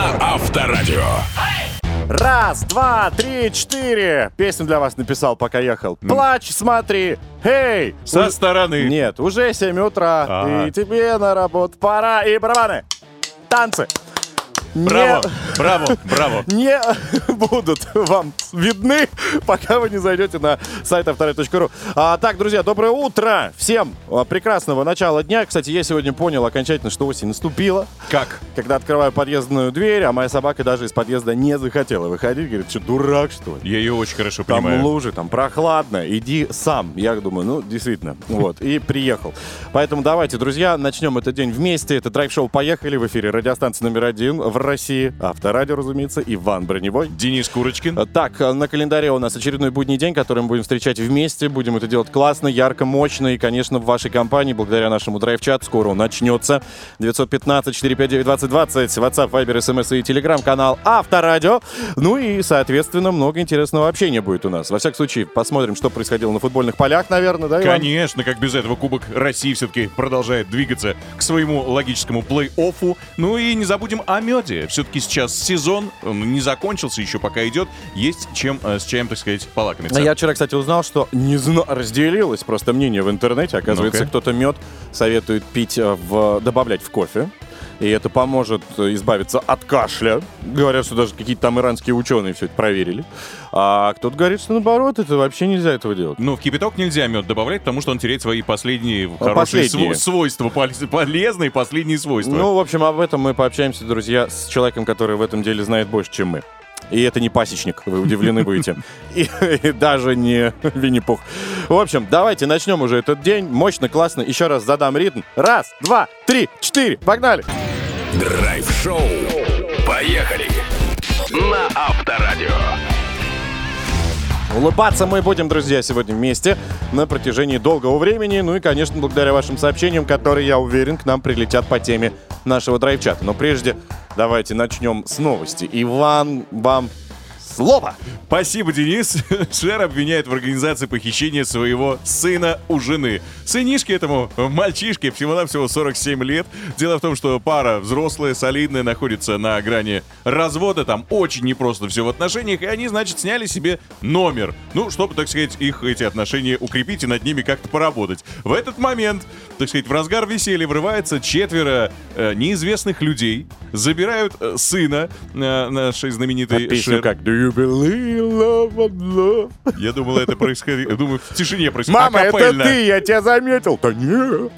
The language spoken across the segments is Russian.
на Авторадио. Раз, два, три, четыре. Песню для вас написал, пока ехал. Плачь, смотри. Эй! Со У- стороны. Нет, уже 7 утра. Ага. И тебе на работу пора. И барабаны. Танцы. Браво, Не- браво, браво. не будут вам видны, пока вы не зайдете на сайт авторадио.ру. А, так, друзья, доброе утро всем. А, Прекрасного начала дня. Кстати, я сегодня понял окончательно, что осень наступила. Как? Когда открываю подъездную дверь, а моя собака даже из подъезда не захотела выходить. Говорит, что дурак, что ли? Я ее очень хорошо Там понимаю. лужи, там прохладно, иди сам. Я думаю, ну, действительно. Вот, и приехал. Поэтому давайте, друзья, начнем этот день вместе. Это драйв-шоу «Поехали» в эфире радиостанции номер один в России. Авторадио, разумеется, Иван Броневой. Денис Курочкин. Так, на календаре у нас очередной будний день, который мы будем встречать вместе. Будем это делать классно, ярко, мощно. И, конечно, в вашей компании, благодаря нашему драйв-чат, скоро он начнется. 915-459-2020, WhatsApp, Viber, SMS и телеграм-канал Авторадио. Ну и, соответственно, много интересного общения будет у нас. Во всяком случае, посмотрим, что происходило на футбольных полях, наверное, да, Иван? Конечно, как без этого Кубок России все-таки продолжает двигаться к своему логическому плей-оффу. Ну и не забудем о меде. Все-таки сейчас сезон, он не закончился еще, пока идет. Есть чем э, с чаем, так сказать, полакомиться. Я вчера, кстати, узнал, что не знаю, разделилось просто мнение в интернете. Оказывается, Ну-ка. кто-то мед советует пить э, в добавлять в кофе. И это поможет избавиться от кашля. Говорят, что даже какие-то там иранские ученые все это проверили. А кто-то говорит, что наоборот, это вообще нельзя этого делать. Ну, в кипяток нельзя мед добавлять, потому что он теряет свои последние хорошие последние. сво- свойства, пол- полезные последние свойства. Ну, в общем, об этом мы пообщаемся, друзья, с человеком, который в этом деле знает больше, чем мы. И это не пасечник, вы удивлены будете. И, и даже не Винни-Пух. В общем, давайте начнем уже этот день. Мощно, классно. Еще раз задам ритм. Раз, два, три, четыре. Погнали. Драйв-шоу. Поехали. На Авторадио. Улыбаться мы будем, друзья, сегодня вместе на протяжении долгого времени. Ну и, конечно, благодаря вашим сообщениям, которые, я уверен, к нам прилетят по теме нашего драйв-чата. Но прежде давайте начнем с новости. Иван, вам слово. Спасибо, Денис. Шер обвиняет в организации похищения своего сына у жены. Сынишке этому мальчишке всего-навсего 47 лет. Дело в том, что пара взрослая, солидная, находится на грани развода. Там очень непросто все в отношениях. И они, значит, сняли себе номер. Ну, чтобы, так сказать, их эти отношения укрепить и над ними как-то поработать. В этот момент, так сказать, в разгар веселья врывается четверо э, неизвестных людей. Забирают э, сына э, нашей знаменитой А песню Шер. как Do love? Я думал, это происходит. Я думаю, в тишине происходит. Мама, это Акапельно. ты, я тебя заметил. Да нет.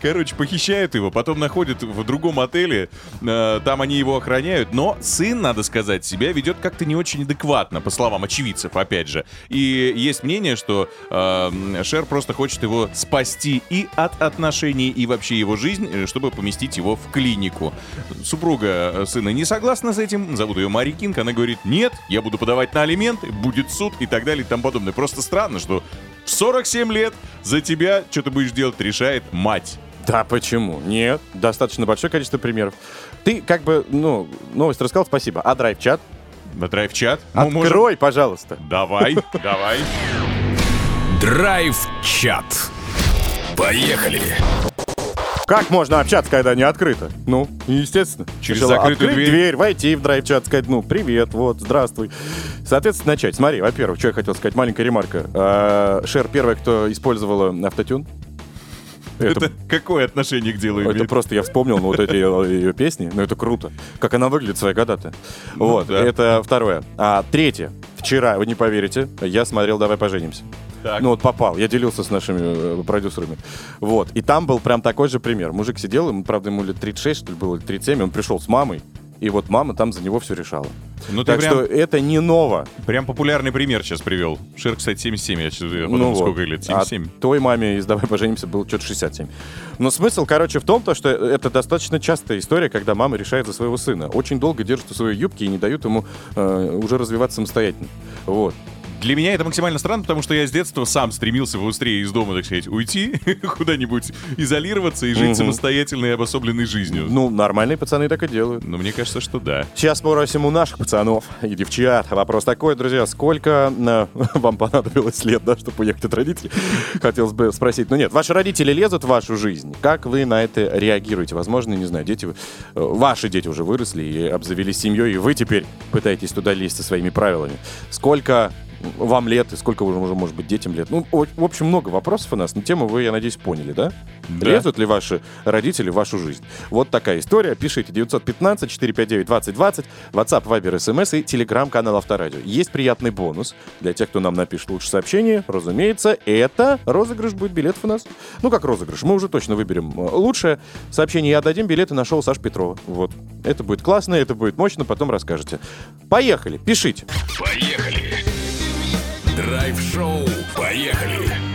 Короче, похищают его, потом находят в другом отеле. э, Там они его охраняют. Но сын, надо сказать, себя ведет как-то не очень адекватно, по словам очевидцев, опять же. И есть мнение, что э, Шер просто хочет его спасти и от отношений, и вообще его жизнь, э, чтобы поместить его в клинику. Супруга э, сына не согласна с этим. Зовут ее Мари Кинг. Она говорит, нет, я буду подавать на алименты, будет суд и так далее и тому подобное. Просто странно, что в 47 лет за тебя что ты будешь делать, решает мать. Да почему? Нет. Достаточно большое количество примеров. Ты как бы, ну, новость рассказал, спасибо. А драйв-чат? На драйв-чат? Ну, можем- Открой, пожалуйста. Давай, давай. Драйв-чат. Поехали. Как можно общаться, когда не открыто? Ну, естественно. Через Сначала закрытую открыть дверь. войти в драйв-чат, сказать, ну, привет, вот, здравствуй. Соответственно, начать. Смотри, во-первых, что я хотел сказать, маленькая ремарка. А, Шер первая, кто использовала автотюн. Это, Это какое отношение к делу это имеет? просто я вспомнил, ну, вот эти ее, ее песни, ну, это круто. Как она выглядит своя года-то. вот, да. это второе. А третье. Вчера, вы не поверите, я смотрел «Давай поженимся». Так. Ну вот попал, я делился с нашими э, продюсерами. Вот, и там был прям такой же пример. Мужик сидел, ему, правда, ему лет 36, что ли, было, или 37, и он пришел с мамой, и вот мама там за него все решала. Ну, ты так прям, что это не ново. прям популярный пример сейчас привел. Шер, кстати, 77, я сейчас подумал, ну, вот. сколько лет? 77. А твоей маме из «Давай поженимся» было что-то 67. Но смысл, короче, в том, то, что это достаточно частая история, когда мама решает за своего сына. Очень долго держат у своей юбки и не дают ему э, уже развиваться самостоятельно. Вот. Для меня это максимально странно, потому что я с детства сам стремился быстрее из дома, так сказать, уйти, куда-нибудь изолироваться и жить Мгм. самостоятельной и обособленной жизнью. Ну, нормальные пацаны так и делают. Но мне кажется, что да. Сейчас спросим у наших пацанов и девчат. Вопрос такой, друзья, сколько э, вам понадобилось лет, да, чтобы уехать от родителей? Хотелось бы спросить. Ну нет, ваши родители лезут в вашу жизнь. Как вы на это реагируете? Возможно, не знаю, дети, э, ваши дети уже выросли и обзавелись семьей, и вы теперь пытаетесь туда лезть со своими правилами. Сколько вам лет и сколько уже, уже, может быть, детям лет? Ну, в общем, много вопросов у нас, но тему вы, я надеюсь, поняли, да? Да. Лезут ли ваши родители в вашу жизнь? Вот такая история. Пишите 915-459-2020, WhatsApp, Viber, SMS и телеграм-канал Авторадио. Есть приятный бонус для тех, кто нам напишет лучше сообщение. Разумеется, это розыгрыш будет билетов у нас. Ну, как розыгрыш? Мы уже точно выберем э, лучшее сообщение и отдадим билеты на шоу Саш Петрова. Вот. Это будет классно, это будет мощно, потом расскажете. Поехали, пишите. Поехали. Драйв-шоу. Поехали.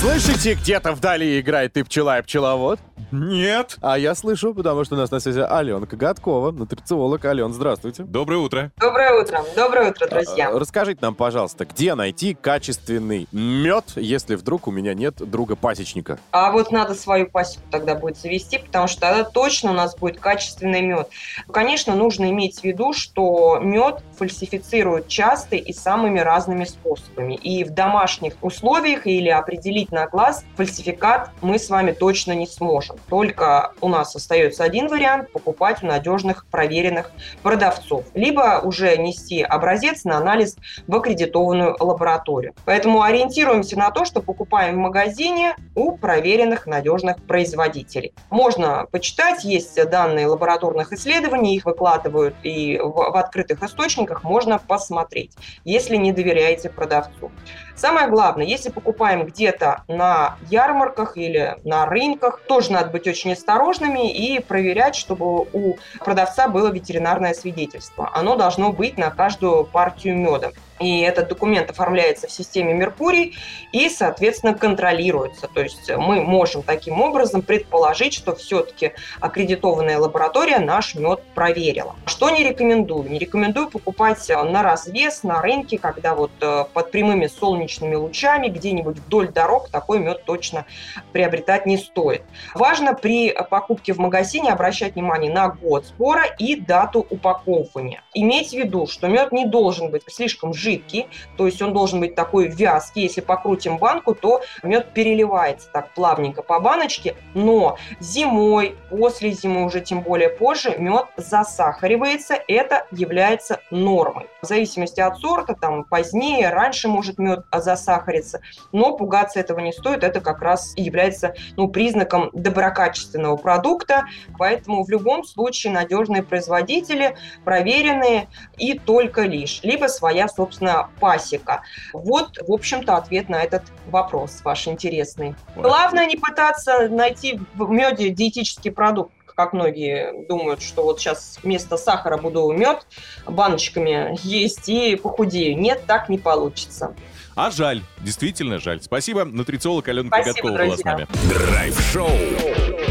Слышите, где-то вдали играет ты пчела и пчеловод? Нет. А я слышу, потому что у нас на связи Аленка Годкова, нутрициолог. Ален, здравствуйте. Доброе утро. Доброе утро. Доброе утро, друзья. А, Расскажите нам, пожалуйста, где найти качественный мед, если вдруг у меня нет друга-пасечника? А вот надо свою пасеку тогда будет завести, потому что тогда точно у нас будет качественный мед. Конечно, нужно иметь в виду, что мед фальсифицируют часто и самыми разными способами. И в домашних условиях или определить на глаз фальсификат мы с вами точно не сможем. Только у нас остается один вариант – покупать у надежных, проверенных продавцов. Либо уже нести образец на анализ в аккредитованную лабораторию. Поэтому ориентируемся на то, что покупаем в магазине у проверенных надежных производителей. Можно почитать, есть данные лабораторных исследований, их выкладывают и в, в открытых источниках, можно посмотреть, если не доверяете продавцу. Самое главное, если покупаем где-то на ярмарках или на рынках, тоже надо быть очень осторожными и проверять, чтобы у продавца было ветеринарное свидетельство. Оно должно быть на каждую партию меда. И этот документ оформляется в системе Меркурий и, соответственно, контролируется. То есть мы можем таким образом предположить, что все-таки аккредитованная лаборатория наш мед проверила. Что не рекомендую? Не рекомендую покупать на развес, на рынке, когда вот э, под прямыми солнечными лучами где-нибудь вдоль дорог такой мед точно приобретать не стоит. Важно при покупке в магазине обращать внимание на год сбора и дату упаковывания. Иметь в виду, что мед не должен быть слишком жидкий, то есть он должен быть такой вязкий. Если покрутим банку, то мед переливается так плавненько по баночке, но зимой, после зимы уже тем более позже, мед засахаривается. Это является нормой. В зависимости от сорта, там позднее, раньше может мед засахариться, но пугаться этого не стоит. Это как раз является ну, признаком доброкачественного продукта. Поэтому в любом случае надежные производители, проверенные и только лишь. Либо своя, собственно, пасека. Вот, в общем-то, ответ на этот вопрос ваш интересный. Главное не пытаться найти в меде диетический продукт как многие думают, что вот сейчас вместо сахара буду мед баночками есть и похудею. Нет, так не получится. А жаль, действительно жаль. Спасибо, нутрициолог Алена Коготкова была с нами. Драйв-шоу.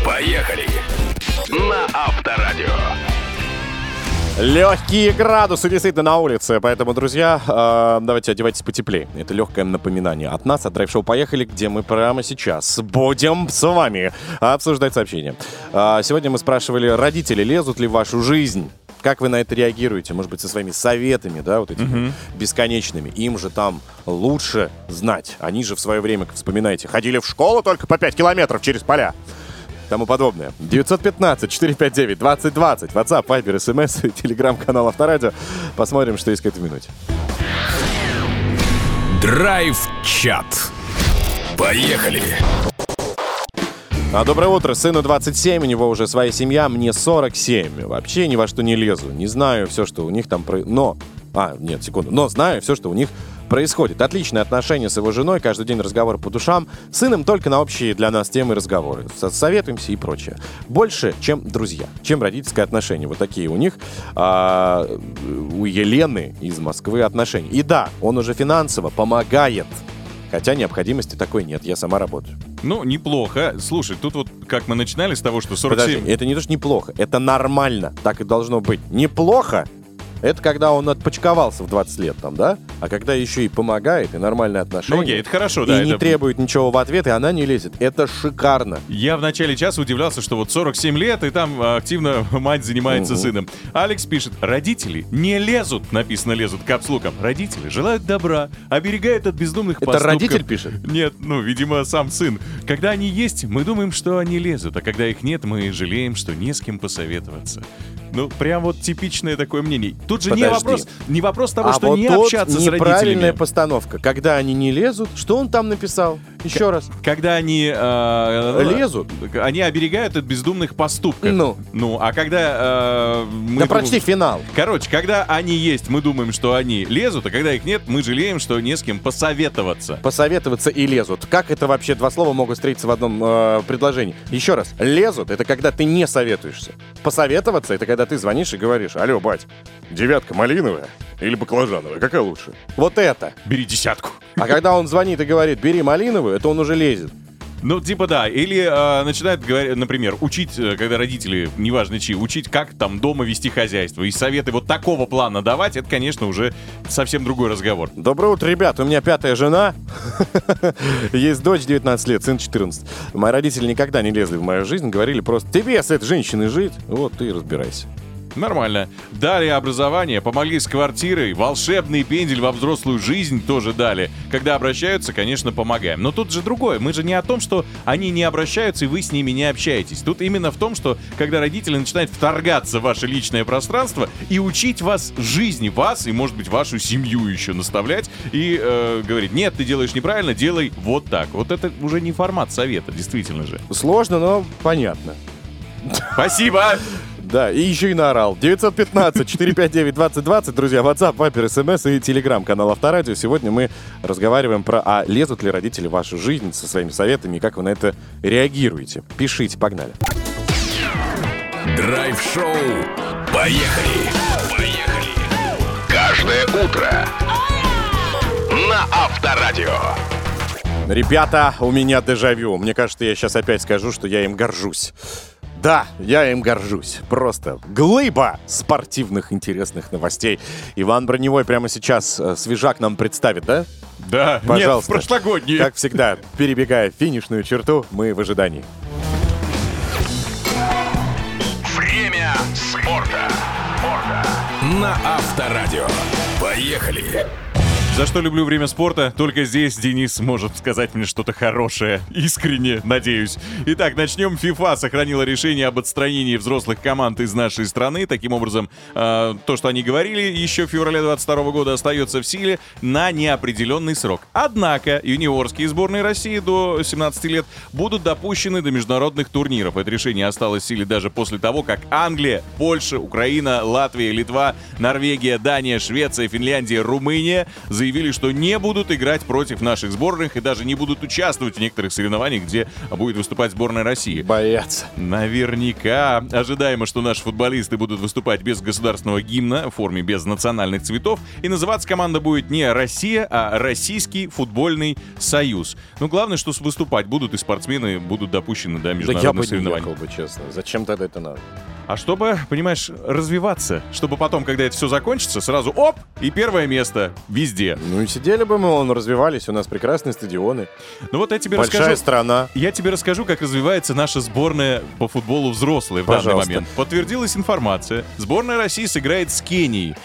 Поехали. На Авторадио. Легкие градусы действительно на улице, поэтому, друзья, э, давайте одевайтесь потеплее. Это легкое напоминание от нас, от драйв-шоу «Поехали», где мы прямо сейчас будем с вами обсуждать сообщения. А, Сегодня мы спрашивали, родители лезут ли в вашу жизнь? Как вы на это реагируете? Может быть, со своими советами, да, вот этими бесконечными. Им же там лучше знать. Они же в свое время, как вспоминаете, ходили в школу только по 5 километров через поля тому подобное. 915-459-2020. WhatsApp, Viber, SMS, и телеграм-канал Авторадио. Посмотрим, что есть к этой минуте. Драйв-чат. Поехали. А, доброе утро. Сыну 27, у него уже своя семья, мне 47. Вообще ни во что не лезу. Не знаю все, что у них там... Про... Но... А, нет, секунду. Но знаю все, что у них происходит. Отличные отношения с его женой, каждый день разговоры по душам. Сыном только на общие для нас темы разговоры. Со- Советуемся и прочее. Больше, чем друзья, чем родительское отношение. Вот такие у них, а, у Елены из Москвы отношения. И да, он уже финансово помогает Хотя необходимости такой нет, я сама работаю. Ну, неплохо. Слушай, тут вот как мы начинали с того, что 47... Подожди, это не то, что неплохо, это нормально, так и должно быть. Неплохо, это когда он отпочковался в 20 лет там, да? А когда еще и помогает, и нормальные отношения. Ну, окей, это хорошо, и да. не это- требует ничего в ответ, и она не лезет. Это шикарно. Я в начале часа удивлялся, что вот 47 лет, и там а, активно мать занимается Мгм. сыном. Алекс пишет, родители не лезут, написано лезут капслуком. Родители желают добра, оберегают от бездумных Это поступков. родитель пишет? Нет, ну, видимо, сам сын. Когда они есть, мы думаем, что они лезут, а когда их нет, мы жалеем, что не с кем посоветоваться. Ну, прям вот типичное такое мнение. Тут же не Подожди. вопрос, не вопрос того, а что вот не общаться с неправильная родителями. постановка. Когда они не лезут, что он там написал? Еще раз. Когда они... э, Лезут? Они оберегают от бездумных поступков. Ну. Ну, а когда... э, мы Да думаем- прочти финал. Короче, когда они есть, мы думаем, что они лезут, а когда их нет, мы жалеем, что не с кем посоветоваться. Посоветоваться и лезут. Как это вообще два слова могут встретиться в одном э, предложении? Еще раз. Лезут — это когда ты не советуешься. Посоветоваться — это когда ты звонишь и говоришь, алло, бать, девятка малиновая или баклажановая, какая лучше? Вот это. Бери десятку. А когда он звонит и говорит, бери малиновую, это он уже лезет. Ну, типа да. Или э, начинают, говорить, например, учить, э, когда родители, неважно чьи, учить, как там дома вести хозяйство. И советы вот такого плана давать, это, конечно, уже совсем другой разговор. Доброе утро, ребят. У меня пятая жена. Есть дочь 19 лет, сын 14. Мои родители никогда не лезли в мою жизнь, говорили просто, тебе с этой женщиной жить, вот ты и разбирайся. Нормально. Дали образование, помогли с квартирой, волшебный пендель во взрослую жизнь тоже дали. Когда обращаются, конечно, помогаем. Но тут же другое. Мы же не о том, что они не обращаются, и вы с ними не общаетесь. Тут именно в том, что когда родители начинают вторгаться в ваше личное пространство и учить вас жизни, вас и, может быть, вашу семью еще наставлять и э, говорить, нет, ты делаешь неправильно, делай вот так. Вот это уже не формат совета, действительно же. Сложно, но понятно. Спасибо! Да, и еще и наорал. 915-459-2020, друзья, WhatsApp, Viber, SMS и Telegram, канал Авторадио. Сегодня мы разговариваем про, а лезут ли родители в вашу жизнь со своими советами и как вы на это реагируете. Пишите, погнали. Драйв-шоу. Поехали. Поехали. Каждое утро. На Авторадио. Ребята, у меня дежавю. Мне кажется, я сейчас опять скажу, что я им горжусь. Да, я им горжусь. Просто глыба спортивных интересных новостей. Иван Броневой прямо сейчас э, свежак нам представит, да? Да, Пожалуйста. нет, прошлогодний. Как всегда, перебегая финишную черту, мы в ожидании. Время спорта. Спорта. На Авторадио. Поехали. За что люблю время спорта? Только здесь Денис сможет сказать мне что-то хорошее. Искренне, надеюсь. Итак, начнем. ФИФА сохранила решение об отстранении взрослых команд из нашей страны. Таким образом, э, то, что они говорили еще в феврале 22 года, остается в силе на неопределенный срок. Однако, юниорские сборные России до 17 лет будут допущены до международных турниров. Это решение осталось в силе даже после того, как Англия, Польша, Украина, Латвия, Литва, Норвегия, Дания, Швеция, Финляндия, Румыния заявили, что не будут играть против наших сборных и даже не будут участвовать в некоторых соревнованиях, где будет выступать сборная России. Боятся. Наверняка ожидаемо, что наши футболисты будут выступать без государственного гимна в форме без национальных цветов, и называться команда будет не Россия, а Российский футбольный союз. Но главное, что выступать будут и спортсмены будут допущены до Да я международных бы не ехал бы, честно. Зачем тогда это надо? А чтобы, понимаешь, развиваться, чтобы потом, когда это все закончится, сразу оп, и первое место везде. Ну и сидели бы мы, он развивались, у нас прекрасные стадионы. Ну вот я тебе Большая расскажу. страна. Я тебе расскажу, как развивается наша сборная по футболу взрослые в данный момент. Подтвердилась информация. Сборная России сыграет с Кенией.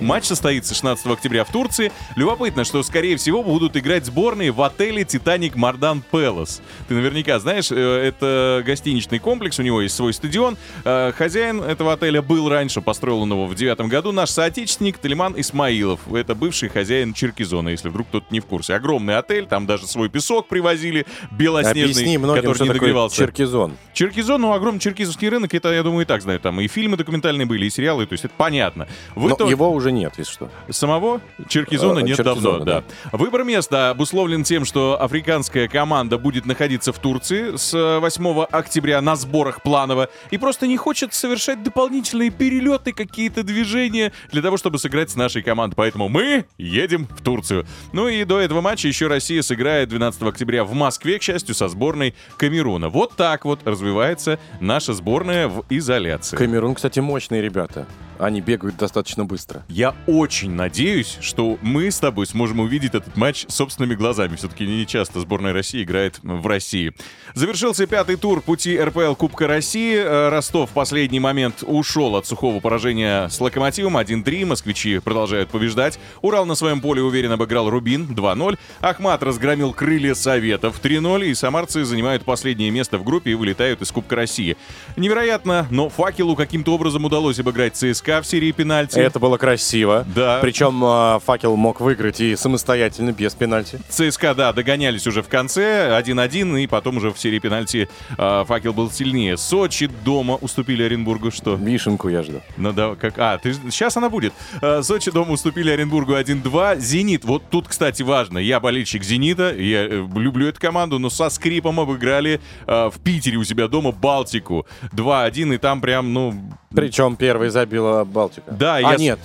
Матч состоится 16 октября в Турции. Любопытно, что, скорее всего, будут играть сборные в отеле «Титаник Мардан Пелос». Ты наверняка знаешь, э, это гостиничный комплекс, у него есть свой стадион. Э, Хозяин этого отеля был раньше, построил он его в девятом году. Наш соотечественник Талиман Исмаилов. Это бывший хозяин Черкизона, если вдруг кто-то не в курсе. Огромный отель, там даже свой песок привозили, белоснежный, Объясни многим, который что не такое нагревался. черкизон. Черкизон, ну, огромный черкизовский рынок, это, я думаю, и так знают. Там и фильмы документальные были, и сериалы, то есть это понятно. В Но итоге- его уже нет, если что. Самого Черкизона А, нет Черкизона, давно, да. Выбор места обусловлен тем, что африканская команда будет находиться в Турции с э, 8 октября на сборах планово и просто не хочет совершать дополнительные перелеты, какие-то движения для того, чтобы сыграть с нашей командой. Поэтому мы едем в Турцию. Ну и до этого матча еще Россия сыграет 12 октября в Москве, к счастью, со сборной Камеруна. Вот так вот развивается наша сборная в изоляции. Камерун, кстати, мощные ребята. Они бегают достаточно быстро. Я очень надеюсь, что мы с тобой сможем увидеть этот матч собственными глазами. Все-таки не часто сборная России играет в России. Завершился пятый тур пути РПЛ Кубка России. Э, Ростов в последний момент ушел от сухого поражения с Локомотивом 1-3. Москвичи продолжают побеждать. Урал на своем поле уверенно обыграл Рубин 2-0. Ахмат разгромил крылья Советов 3-0. И самарцы занимают последнее место в группе и вылетают из Кубка России. Невероятно, но факелу каким-то образом удалось обыграть ЦСКА в серии пенальти. Это было красиво. Да. Причем э, факел мог выиграть и самостоятельно, без пенальти. ЦСКА, да, догонялись уже в конце, 1-1, и потом уже в серии пенальти э, факел был сильнее. Сочи дома уступили Оренбургу, что? Вишенку я жду. Ну да, как... А, ты, сейчас она будет. Э, Сочи дома уступили Оренбургу 1-2. Зенит, вот тут, кстати, важно. Я болельщик Зенита, я э, люблю эту команду, но со скрипом обыграли э, в Питере у себя дома Балтику 2-1, и там прям, ну, Причем первый забила Балтика. Да, а я с- нет.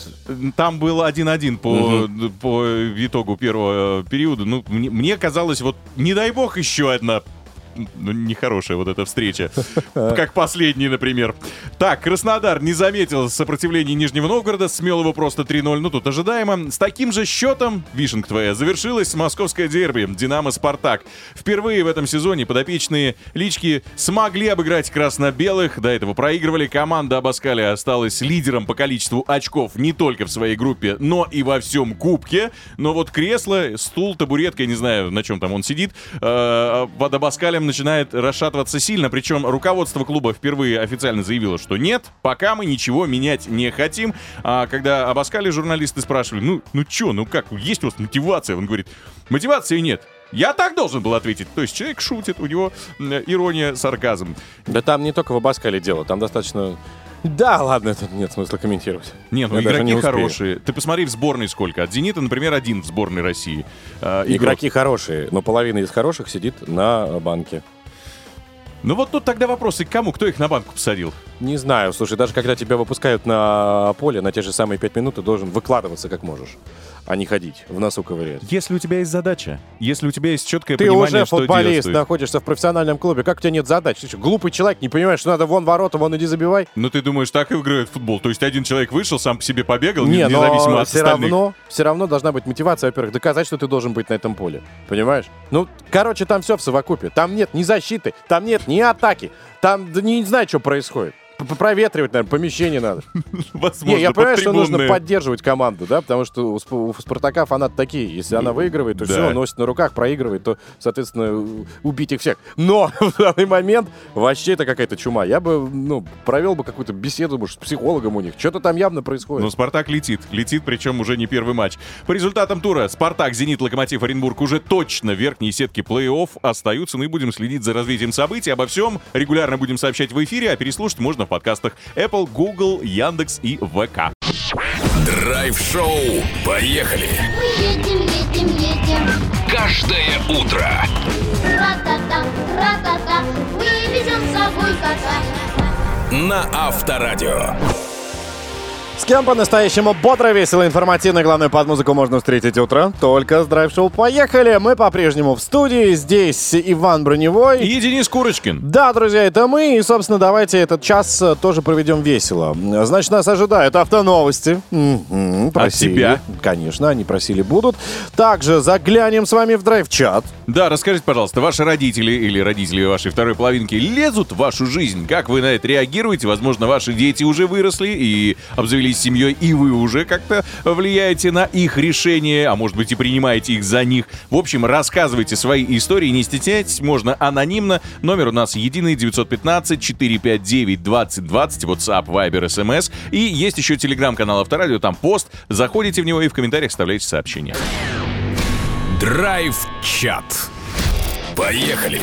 Там было 1-1 по, по итогу первого э, периода. Ну, мне, мне казалось, вот не дай бог еще одна ну, нехорошая вот эта встреча. Как последний, например. Так, Краснодар не заметил сопротивления Нижнего Новгорода, смел его просто 3-0, ну тут ожидаемо. С таким же счетом, вишенка твоя, завершилась московское дерби «Динамо-Спартак». Впервые в этом сезоне подопечные лички смогли обыграть красно-белых. До этого проигрывали. Команда Абаскали осталась лидером по количеству очков не только в своей группе, но и во всем кубке. Но вот кресло, стул, табуретка, я не знаю, на чем там он сидит, э, под Абаскалем начинает расшатываться сильно. Причем руководство клуба впервые официально заявило, что нет, пока мы ничего менять не хотим. А когда Абаскали журналисты спрашивали, ну, ну чё, ну как, есть у вас мотивация? Он говорит, мотивации нет. Я так должен был ответить. То есть человек шутит, у него м, ирония, сарказм. Да там не только в Абаскале дело, там достаточно... Да, ладно, это нет смысла комментировать. Не, ну Я игроки не хорошие. Ты посмотри в сборной сколько. От «Зенита», например, один в сборной России. э, игрок. Игроки хорошие, но половина из хороших сидит на банке. Ну вот тут тогда вопросы к кому? Кто их на банку посадил? Не знаю, слушай, даже когда тебя выпускают на поле на те же самые пять минут, ты должен выкладываться как можешь, а не ходить, в носу ковырять. Если у тебя есть задача, если у тебя есть четкое Ты понимание, уже что футболист, делать стоит. находишься в профессиональном клубе, как у тебя нет задач? Ты что, глупый человек, не понимаешь, что надо вон ворота, вон иди забивай? Ну ты думаешь, так и играют в футбол? То есть один человек вышел, сам по себе побегал, Не, независимо но от все остальных? равно, все равно должна быть мотивация, во-первых, доказать, что ты должен быть на этом поле. Понимаешь? Ну, короче, там все в совокупе. Там нет ни защиты, там нет ни атаки, там да не знаю, что происходит. Проветривать, наверное, помещение надо. Возможно, Не, я понимаю, что нужно поддерживать команду, да, потому что у, Сп- у Спартака фанаты такие. Если она выигрывает, то Да. все, носит на руках, проигрывает, то, соответственно, убить их всех. Но в данный момент вообще это какая-то чума. Я бы, ну, провел бы какую-то беседу, может, с психологом у них. Что-то там явно происходит. Но Спартак летит. Летит, причем уже не первый матч. По результатам тура Спартак, Зенит, Локомотив, Оренбург уже точно в верхней сетке плей-офф остаются. Ну и будем следить за развитием событий. Обо всем регулярно будем сообщать в эфире, а переслушать можно в подкастах Apple, Google, Яндекс и ВК. Драйв-шоу. Поехали. Мы едем, едем, едем. Каждое утро. Ра-та-та, ра-та-та. Мы везем с собой кота. На Авторадио. С кем по-настоящему бодро, весело, информативно, главное, под музыку можно встретить утро. Только с драйв-шоу «Поехали». Мы по-прежнему в студии. Здесь Иван Броневой. И Денис Курочкин. Да, друзья, это мы. И, собственно, давайте этот час э, тоже проведем весело. Значит, нас ожидают автоновости. Мгм, просили. тебя? Конечно, они просили будут. Также заглянем с вами в драйв-чат. Да, расскажите, пожалуйста, ваши родители или родители вашей второй половинки лезут в вашу жизнь? Как вы на это реагируете? Возможно, ваши дети уже выросли и обзавелись семьей, и вы уже как-то влияете на их решения, а может быть и принимаете их за них. В общем, рассказывайте свои истории, не стесняйтесь, можно анонимно. Номер у нас единый 915-459-2020, WhatsApp, Viber, SMS. И есть еще телеграм-канал Авторадио, там пост. Заходите в него и в комментариях вставляйте сообщения. Драйв-чат. Поехали.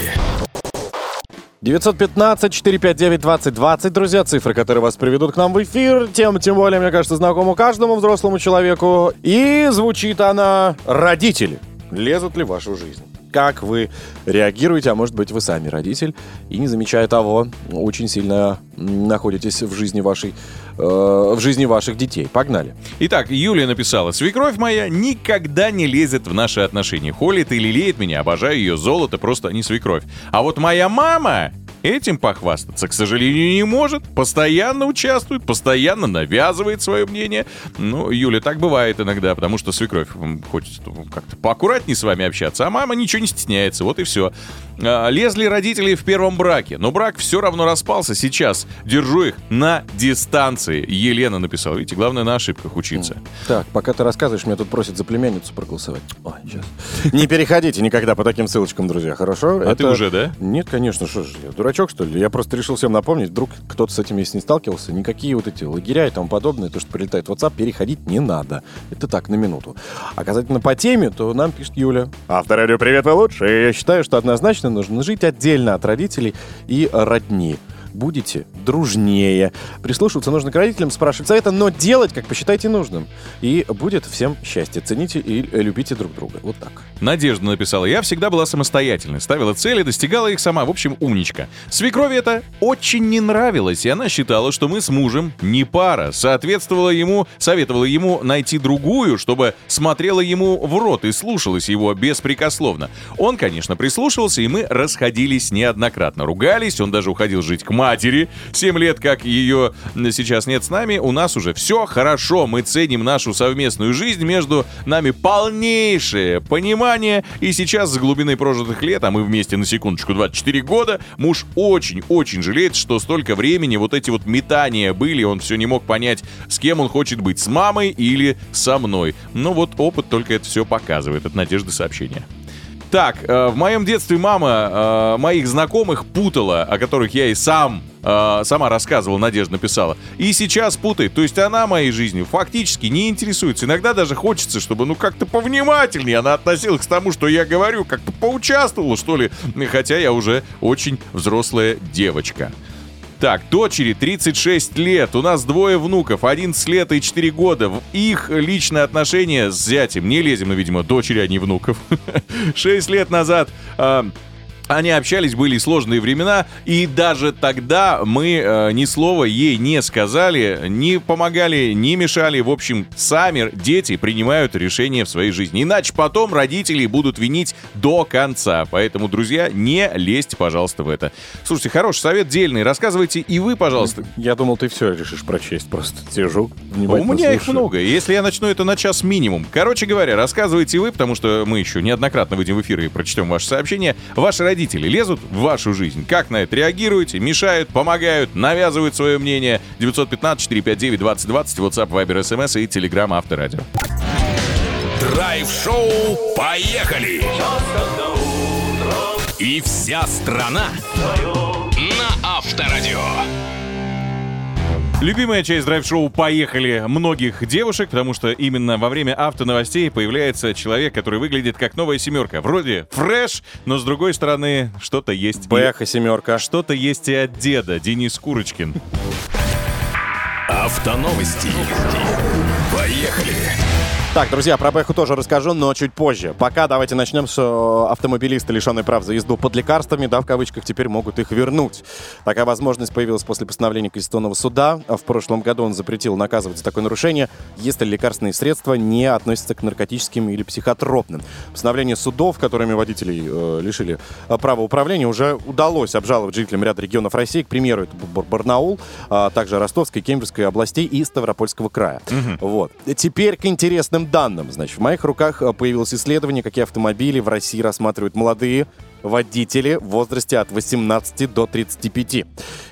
915-459-2020, друзья, цифры, которые вас приведут к нам в эфир. Тем, тем более, мне кажется, знакому каждому взрослому человеку. И звучит она «Родители». Лезут ли в вашу жизнь? как вы реагируете, а может быть вы сами родитель, и не замечая того, очень сильно находитесь в жизни вашей, в жизни ваших детей. Погнали. Итак, Юлия написала, свекровь моя никогда не лезет в наши отношения. Холит и лелеет меня, обожаю ее золото, просто не свекровь. А вот моя мама этим похвастаться, к сожалению, не может. Постоянно участвует, постоянно навязывает свое мнение. Ну, Юля, так бывает иногда, потому что свекровь хочет как-то поаккуратнее с вами общаться, а мама ничего не стесняется, вот и все. А, Лезли родители в первом браке, но брак все равно распался сейчас. Держу их на дистанции. Елена написала. Видите, главное на ошибках учиться. Так, пока ты рассказываешь, меня тут просят за племянницу проголосовать. Ой, сейчас. Не переходите никогда по таким ссылочкам, друзья, хорошо? А ты уже, да? Нет, конечно, что же, я дурачок, что ли? Я просто решил всем напомнить, вдруг кто-то с этим если не сталкивался, никакие вот эти лагеря и тому подобное, то, что прилетает в WhatsApp, переходить не надо. Это так, на минуту. А касательно по теме, то нам пишет Юля. Авторадио, привет, вы лучше. Я считаю, что однозначно нужно жить отдельно от родителей и родни будете дружнее. Прислушиваться нужно к родителям, спрашивать совета, но делать, как посчитаете нужным. И будет всем счастье. Цените и любите друг друга. Вот так. Надежда написала, я всегда была самостоятельной, ставила цели, достигала их сама, в общем, умничка. Свекрови это очень не нравилось, и она считала, что мы с мужем не пара, соответствовала ему, советовала ему найти другую, чтобы смотрела ему в рот и слушалась его беспрекословно. Он, конечно, прислушивался, и мы расходились неоднократно, ругались, он даже уходил жить к матери. Семь лет, как ее сейчас нет с нами, у нас уже все хорошо, мы ценим нашу совместную жизнь, между нами полнейшее понимание, и сейчас с глубины прожитых лет, а мы вместе на секундочку 24 года, муж очень-очень жалеет, что столько времени вот эти вот метания были, он все не мог понять, с кем он хочет быть, с мамой или со мной. Ну вот опыт только это все показывает, от Надежды сообщения. Так, э, в моем детстве мама э, моих знакомых путала, о которых я и сам э, сама рассказывала, Надежда написала. И сейчас путает. То есть она моей жизнью фактически не интересуется. Иногда даже хочется, чтобы ну как-то повнимательнее она относилась к тому, что я говорю, как-то поучаствовала, что ли. Хотя я уже очень взрослая девочка. Так, дочери 36 лет, у нас двое внуков, 11 лет и 4 года. В их личные отношения с зятем не лезем, но, видимо, дочери, а не внуков. 6 лет назад а, они общались, были сложные времена, и даже тогда мы э, ни слова ей не сказали, не помогали, не мешали. В общем, сами дети принимают решения в своей жизни. Иначе потом родители будут винить до конца. Поэтому, друзья, не лезьте, пожалуйста, в это. Слушайте, хороший совет дельный. Рассказывайте и вы, пожалуйста. Я думал, ты все решишь прочесть. Просто сижу, У меня их слушаю. много. и Если я начну это на час минимум. Короче говоря, рассказывайте вы, потому что мы еще неоднократно выйдем в эфир и прочтем ваши сообщения. Ваши родители лезут в вашу жизнь. Как на это реагируете? Мешают, помогают, навязывают свое мнение. 915-459-2020, WhatsApp, Viber, SMS и Telegram Авторадио. Драйв-шоу «Поехали!» И вся страна на Авторадио. Любимая часть драйв-шоу «Поехали» многих девушек, потому что именно во время автоновостей появляется человек, который выглядит как новая семерка. Вроде фреш, но с другой стороны что-то есть. Бэха, семерка. Что-то есть и от деда, Денис Курочкин. Автоновости. Поехали! Так, друзья, про Бэху тоже расскажу, но чуть позже. Пока давайте начнем с э, автомобилисты, лишенные прав за езду под лекарствами, да, в кавычках, теперь могут их вернуть. Такая возможность появилась после постановления Конституционного суда. В прошлом году он запретил наказывать за такое нарушение, если лекарственные средства не относятся к наркотическим или психотропным. Постановление судов, которыми водителей э, лишили э, права управления, уже удалось обжаловать жителям ряда регионов России. К примеру, это Бар- Барнаул, а также Ростовской, Кемеровской областей и Ставропольского края. Вот. Теперь к интересным данным. Значит, в моих руках э, появилось исследование, какие автомобили в России рассматривают молодые водители в возрасте от 18 до 35.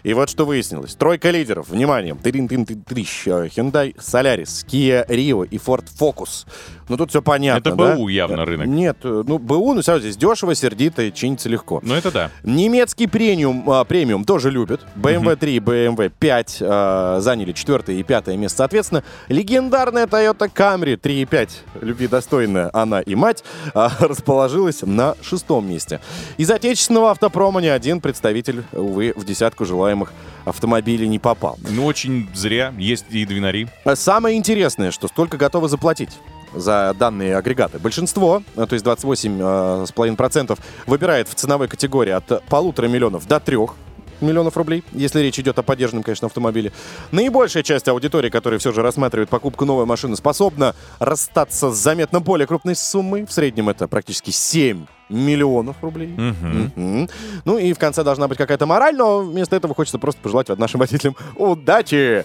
И вот что выяснилось. Тройка лидеров. Внимание. Тырин-тын-тын-тыщ. Э, Hyundai Solaris, Kia Rio и Ford Focus. Ну, тут все понятно, Это да? БУ явно рынок. Нет, э, ну, БУ, ну, равно здесь дешево, сердито и чинится легко. Ну это да. Немецкий премиум, а, премиум тоже любят. BMW 3 и BMW 5 а, заняли четвертое и пятое место. Соответственно, легендарная Toyota Camry 3.5, любви достойная она и мать, а, расположилась на шестом месте. Из отечественного автопрома ни один представитель, увы, в десятку желаемых автомобилей не попал. Ну очень зря. Есть и двинари. Самое интересное, что столько готовы заплатить. За данные агрегаты. Большинство, э, то есть 28,5%, выбирает в ценовой категории от полутора миллионов до трех миллионов рублей, если речь идет о поддержанном, конечно, автомобиле. Наибольшая часть аудитории, которая все же рассматривает покупку новой машины, способна расстаться с заметно более крупной суммой. В среднем это практически 7 миллионов рублей. Мгм. Ну и в конце должна быть какая-то мораль, но вместо этого хочется просто пожелать нашим водителям удачи,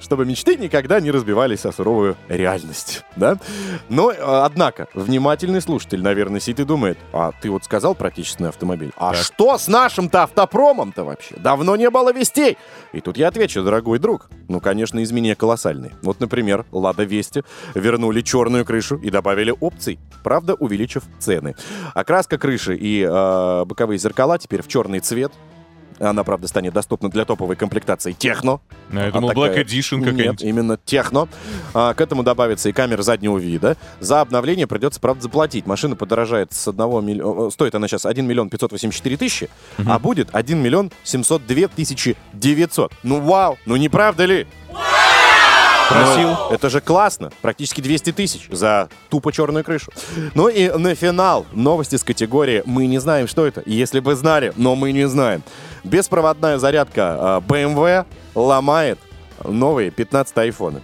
чтобы мечты никогда не разбивались о суровую реальность, да? Но, э, однако, внимательный слушатель, наверное, сидит и думает, а ты вот сказал про отечественный автомобиль, а Так. что с нашим-то автопромом-то вообще? Давно не было вестей. И тут я отвечу, дорогой друг, ну, конечно, изменения колоссальные. Вот, например, Лада Вести вернули черную крышу и добавили опций, правда, увеличив цены. Окраска крыши и э, боковые зеркала теперь в черный цвет. Она, правда, станет доступна для топовой комплектации техно. Ну, я думал, такая- Black Edition Нет, какая-нибудь. именно техно. А, к этому добавится и камера заднего вида. За обновление придется, правда, заплатить. Машина подорожает с 1 миллиона... Стоит она сейчас 1 миллион 584 тысячи, а будет 1 миллион 702 тысячи 900. Ну вау! Ну не правда ли? Просил. Ну, это же классно. Практически 200 тысяч за тупо черную крышу. Ну и на финал новости с категории «Мы не знаем, что это». Если бы знали, но мы не знаем. Беспроводная зарядка а, BMW ломает новые 15 айфоны.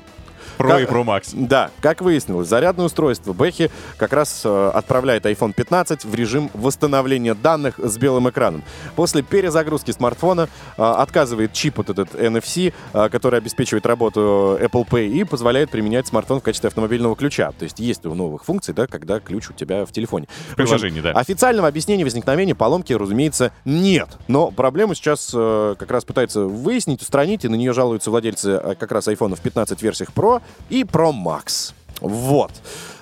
Pro Как- и Pro Max. Да, как выяснилось, зарядное устройство Бэхи как раз э, отправляет iPhone 15 в режим восстановления данных с белым экраном. После перезагрузки смартфона э, отказывает чип вот этот NFC, э, который обеспечивает работу Apple Pay и позволяет применять смартфон в качестве автомобильного ключа. То есть есть у новых функций, да, когда ключ у тебя в телефоне. В приложении, да. Официального объяснения возникновения поломки, разумеется, нет. Но проблему сейчас э, как раз пытаются выяснить, устранить, и на нее жалуются владельцы э, как раз iPhone в 15 версиях Pro и Pro Max. Вот.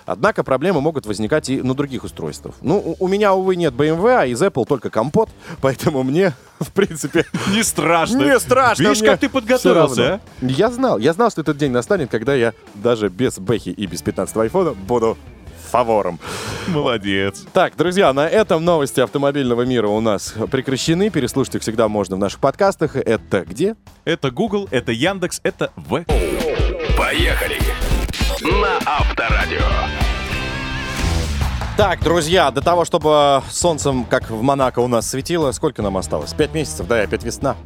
Однако проблемы могут возникать и на других устройствах. Ну, у меня, увы, нет BMW, а из Apple только компот, поэтому мне, в принципе, Не страшно. не страшно. Видишь, как ты подготовился, равно. Я знал, я знал, что этот день настанет, когда я даже без Бэхи и без 15 айфона буду фавором. а? Молодец. Так, друзья, на этом новости автомобильного мира у нас прекращены. Переслушать их всегда можно в наших подкастах. Это где? Это Google, это Яндекс, это В. Поехали! На Авторадио. Так, друзья, до того, чтобы солнцем, как в Монако, у нас светило, сколько нам осталось? Пять месяцев, да, и опять весна.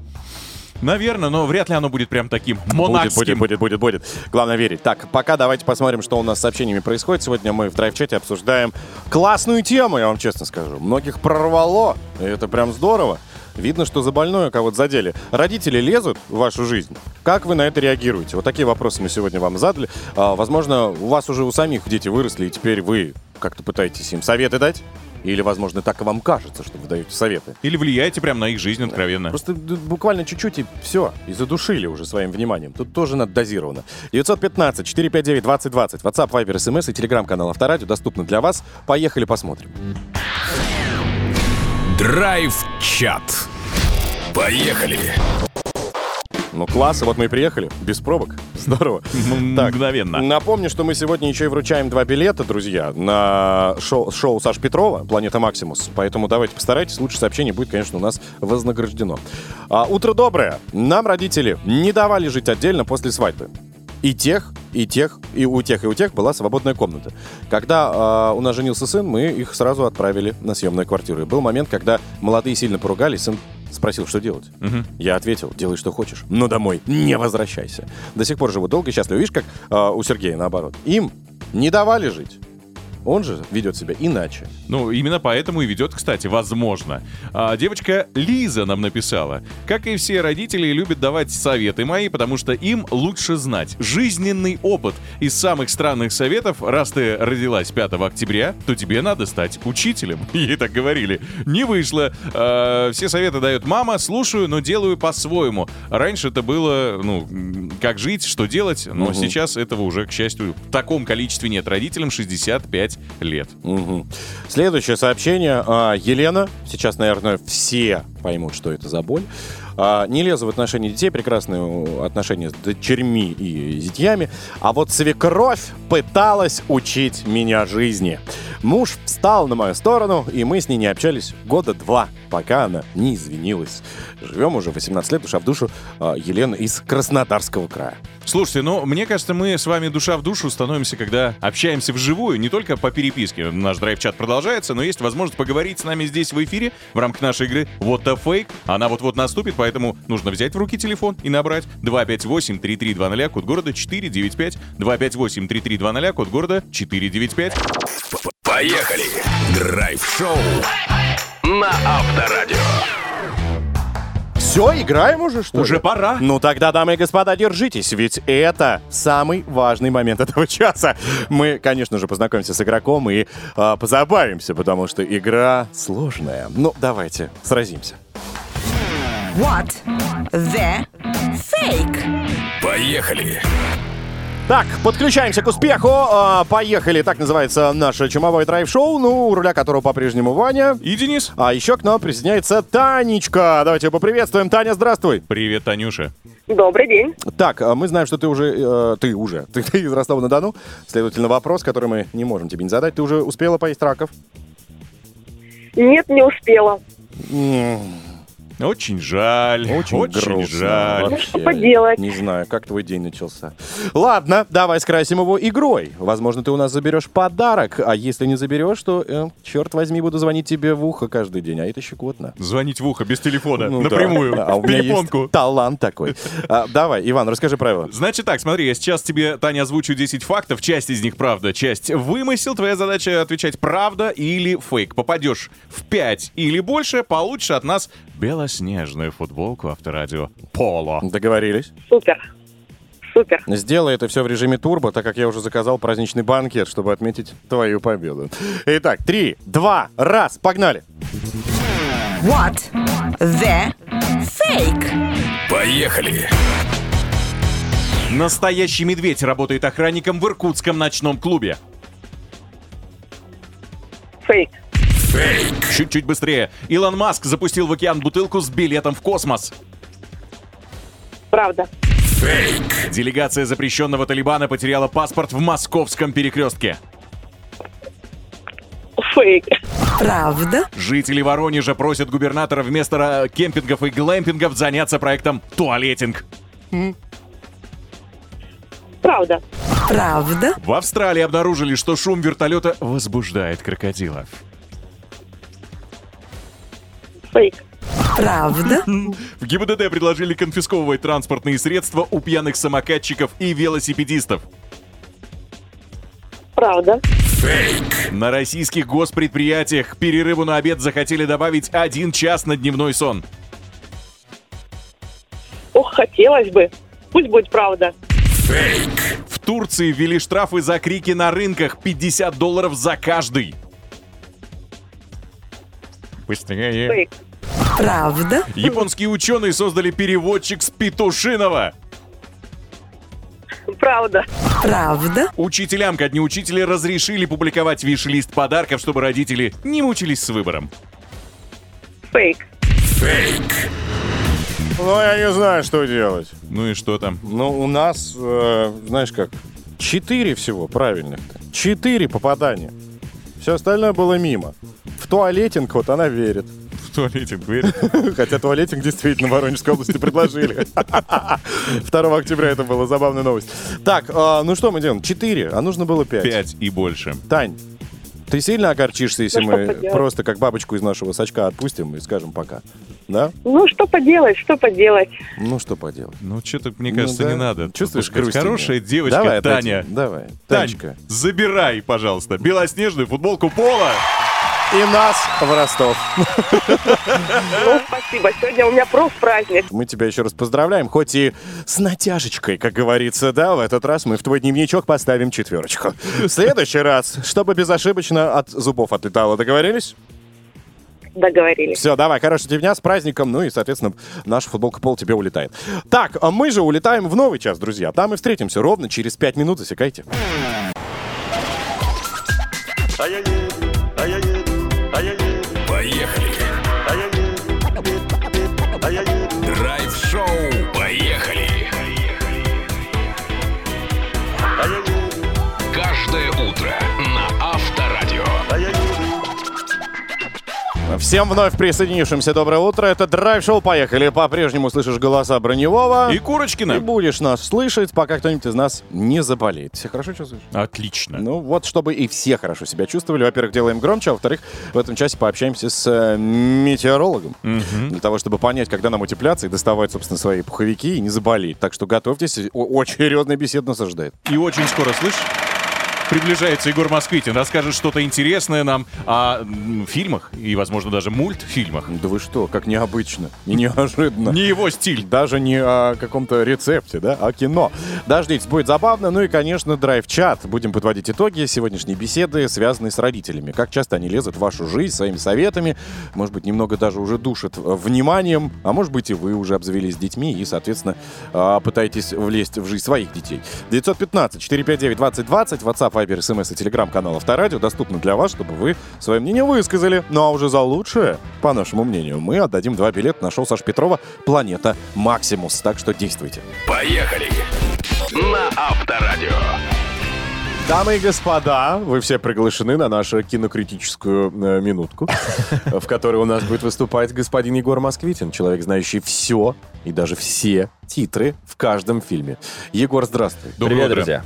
Наверное, но вряд ли оно будет прям таким Будет, монарским. будет, будет, будет, будет. Главное верить. Так, пока давайте посмотрим, что у нас с сообщениями происходит. Сегодня мы в драйв-чате обсуждаем классную тему, я вам честно скажу. Многих прорвало, и это прям здорово. Видно, что за больное кого-то задели. Родители лезут в вашу жизнь. Как вы на это реагируете? Вот такие вопросы мы сегодня вам задали. А, возможно, у вас уже у самих дети выросли, и теперь вы как-то пытаетесь им советы дать? Или, возможно, так и вам кажется, что вы даете советы. Или влияете прям на их жизнь откровенно. Просто буквально чуть-чуть и все. И задушили уже своим вниманием. Тут тоже надо дозировано. 915-459-2020. WhatsApp, Viber, SMS и телеграм-канал Авторадио доступны для вас. Поехали посмотрим. Драйв-чат. Поехали! Ну класс, и вот мы и приехали. Без пробок. Здорово. М, Так, Мгновенно. Напомню, что мы сегодня еще и вручаем два билета, друзья, на шоу, шоу Саш Петрова «Планета Максимус». Поэтому давайте постарайтесь. Лучшее сообщение будет, конечно, у нас вознаграждено. А, утро доброе. Нам родители не давали жить отдельно после свадьбы. И тех, и тех, и у тех, и у тех была свободная комната. Когда а, у нас женился сын, мы их сразу отправили на съемную квартиру. И был момент, когда молодые сильно поругались, сын спросил, что делать. Я ответил, делай, что хочешь, но домой не возвращайся. До сих пор живу долго и счастливо. Видишь, как а, у Сергея наоборот. Им не давали жить. Он же ведет себя иначе. Ну, именно поэтому и ведет, кстати, возможно. А, девочка Лиза нам написала. Как и все родители, любят давать советы мои, потому что им лучше знать. Жизненный опыт. Из самых странных советов, раз ты родилась 5 октября, то тебе надо стать учителем. Ей так говорили. Не вышло. А, все советы дает мама, слушаю, но делаю по-своему. Раньше это было, ну, как жить, что делать, но Мгм. сейчас этого уже, к счастью, в таком количестве нет. Родителям 65 лет. Мгм. Следующее сообщение. А, Елена. Сейчас, наверное, все поймут, что это за боль. А, не лезу в отношения детей, прекрасные у- отношения с дочерьми и зятьями. А вот свекровь пыталась учить меня жизни. Муж встал на мою сторону, и мы с ней не общались года два. Пока она не извинилась. Живем уже 18 лет, душа в душу. а, Елена из Краснодарского края. Слушайте, ну, мне кажется, мы с вами душа в душу становимся, когда общаемся вживую, не только по переписке. Наш драйв-чат продолжается, но есть возможность поговорить с нами здесь в эфире в рамках нашей игры What the Fake. Она вот-вот наступит, поэтому нужно взять в руки телефон и набрать 258-3320, код города 495, 258-3320, код города 495. Поехали! Драйв-шоу на Авторадио. Все, играем уже, что Уже ли? пора. Ну тогда, дамы и господа, держитесь, ведь это самый важный момент этого часа. Мы, конечно же, познакомимся с игроком и а, позабавимся, потому что игра сложная. Ну, давайте, сразимся. What the fake? Поехали! Так, подключаемся к успеху. А, поехали, так называется наше чумовое драйв-шоу, ну, у руля которого по-прежнему Ваня. И Денис. А еще к нам присоединяется Танечка. Давайте ее поприветствуем. Таня, здравствуй. Привет, Танюша. Добрый день. Так, а мы знаем, что ты уже... э, ты уже. Ты, ты из Ростова-на-Дону. Следовательно, вопрос, который мы не можем тебе не задать. Ты уже успела поесть раков? Нет, не успела. М, Очень жаль. Очень, грустно. жаль. Вообще. Ну, что поделать? Не знаю, как твой день начался. Ладно, давай скрасим его игрой. Возможно, ты у нас заберешь подарок. А если не заберешь, то, э, черт возьми, буду звонить тебе в ухо каждый день. А это щекотно. Звонить в ухо без телефона. Ну да. напрямую. А у меня перепонку. есть талант такой. А, давай, Иван, расскажи правила. Значит так, смотри, я сейчас тебе, Таня, озвучу 10 фактов. Часть из них правда, часть вымысел. Твоя задача отвечать правда или фейк. Попадешь в 5 или больше, получишь от нас белоснежную футболку авторадио Поло. Договорились. Супер. Супер. Сделай это все в режиме турбо, так как я уже заказал праздничный банкет, чтобы отметить твою победу. Итак, три, два, раз, погнали. What the fake? Поехали! Настоящий медведь работает охранником в иркутском ночном клубе. Фейк. Чуть-чуть быстрее. Илон Маск запустил в океан бутылку с билетом в космос. Правда. Делегация запрещенного Талибана потеряла паспорт в московском перекрестке. Фейк. Правда? Жители Воронежа просят губернатора вместо кемпингов и глэмпингов заняться проектом «Туалетинг». Правда. Правда? В Австралии обнаружили, что шум вертолета возбуждает крокодилов. Фейк. Правда? В ГИБДД предложили конфисковывать транспортные средства у пьяных самокатчиков и велосипедистов. Правда. На российских госпредприятиях к перерыву на обед захотели добавить один час на дневной сон. Ох, хотелось бы. Пусть будет правда. В Турции ввели штрафы за крики на рынках 50 долларов за каждый. Быстрее. Фейк. Правда? Японские ученые создали переводчик с петушиного. Правда. Правда? Учителям ко дню учителя разрешили публиковать виш-лист подарков, чтобы родители не мучились с выбором. Фейк. Ну, я не знаю, что делать. Ну и что там? Ну, у нас, э, знаешь как, четыре всего правильных. Четыре попадания. Все остальное было мимо. В туалетинг вот она верит. В туалете дверь. Хотя туалетинг действительно в Воронежской области предложили. 2 октября это была забавная новость. Так, а, ну что мы делаем? Четыре, а нужно было пять. Пять и больше. Тань, ты сильно огорчишься, если Ну, мы поделать? просто как бабочку из нашего сачка отпустим и скажем пока? Да? Ну, что поделать, что поделать. Ну, что поделать? Ну, что-то, мне Ну кажется, да. не надо. Чувствуешь грусть? Хорошая девочка давай, Таня. отдадим. Давай. Тань, Танечка. забирай, пожалуйста, белоснежную футболку Пола. И нас в Ростов. Ну, спасибо. Сегодня у меня просто праздник. Мы тебя еще раз поздравляем, хоть и с натяжечкой, как говорится, да, в этот раз мы в твой дневничок поставим четверочку. В следующий раз, чтобы безошибочно от зубов отлетало, договорились? Договорились. Все, давай, хорошего тебе дня, с праздником, ну и, соответственно, наша футболка пол тебе улетает. Так, а мы же улетаем в новый час, друзья. Там и встретимся ровно через пять минут, засекайте. Поехали! Драйв-шоу! Всем вновь присоединившимся доброе утро. Это драйв-шоу. Поехали. По-прежнему слышишь голоса Броневого. И И Курочкина. будешь нас слышать, пока кто-нибудь из нас не заболеет. Все хорошо чувствуешь? Отлично. Ну вот, чтобы и все хорошо себя чувствовали. Во-первых, делаем громче, а во-вторых, в этом часе пообщаемся с э, метеорологом. Для того, чтобы понять, когда нам утепляться и доставать, собственно, свои пуховики и не заболеть. Так что готовьтесь. О- Очень серьезная беседа нас ожидает. И очень скоро, слышишь? Приближается Егор Москвитин, расскажет что-то интересное нам о фильмах и, возможно, даже мультфильмах. Да вы что, как необычно и неожиданно. Не его стиль. Даже не о каком-то рецепте, да, а кино. Дождитесь, будет забавно. Ну и, конечно, драйв-чат. Будем подводить итоги сегодняшней беседы, связанной с родителями. Как часто они лезут в вашу жизнь своими советами. Может быть, немного даже уже душат э, вниманием. А может быть, и вы уже обзавелись детьми и, соответственно, а, пытаетесь влезть в жизнь своих детей. 915-459-2020, WhatsApp, Viber, SMS и телеграм-канал Авторадио доступны для вас, чтобы вы свое мнение высказали. Ну а уже за лучшее, по нашему мнению, мы отдадим два билета на шоу Саши Петрова «Планета Максимус». Так что действуйте. Поехали. На Авторадио. Дамы и господа, вы все приглашены на нашу кинокритическую э, минутку, в которой у нас будет выступать господин Егор Москвитин, человек, знающий все и даже все титры в каждом фильме. Егор, здравствуй. Доброе Привет, утро. друзья.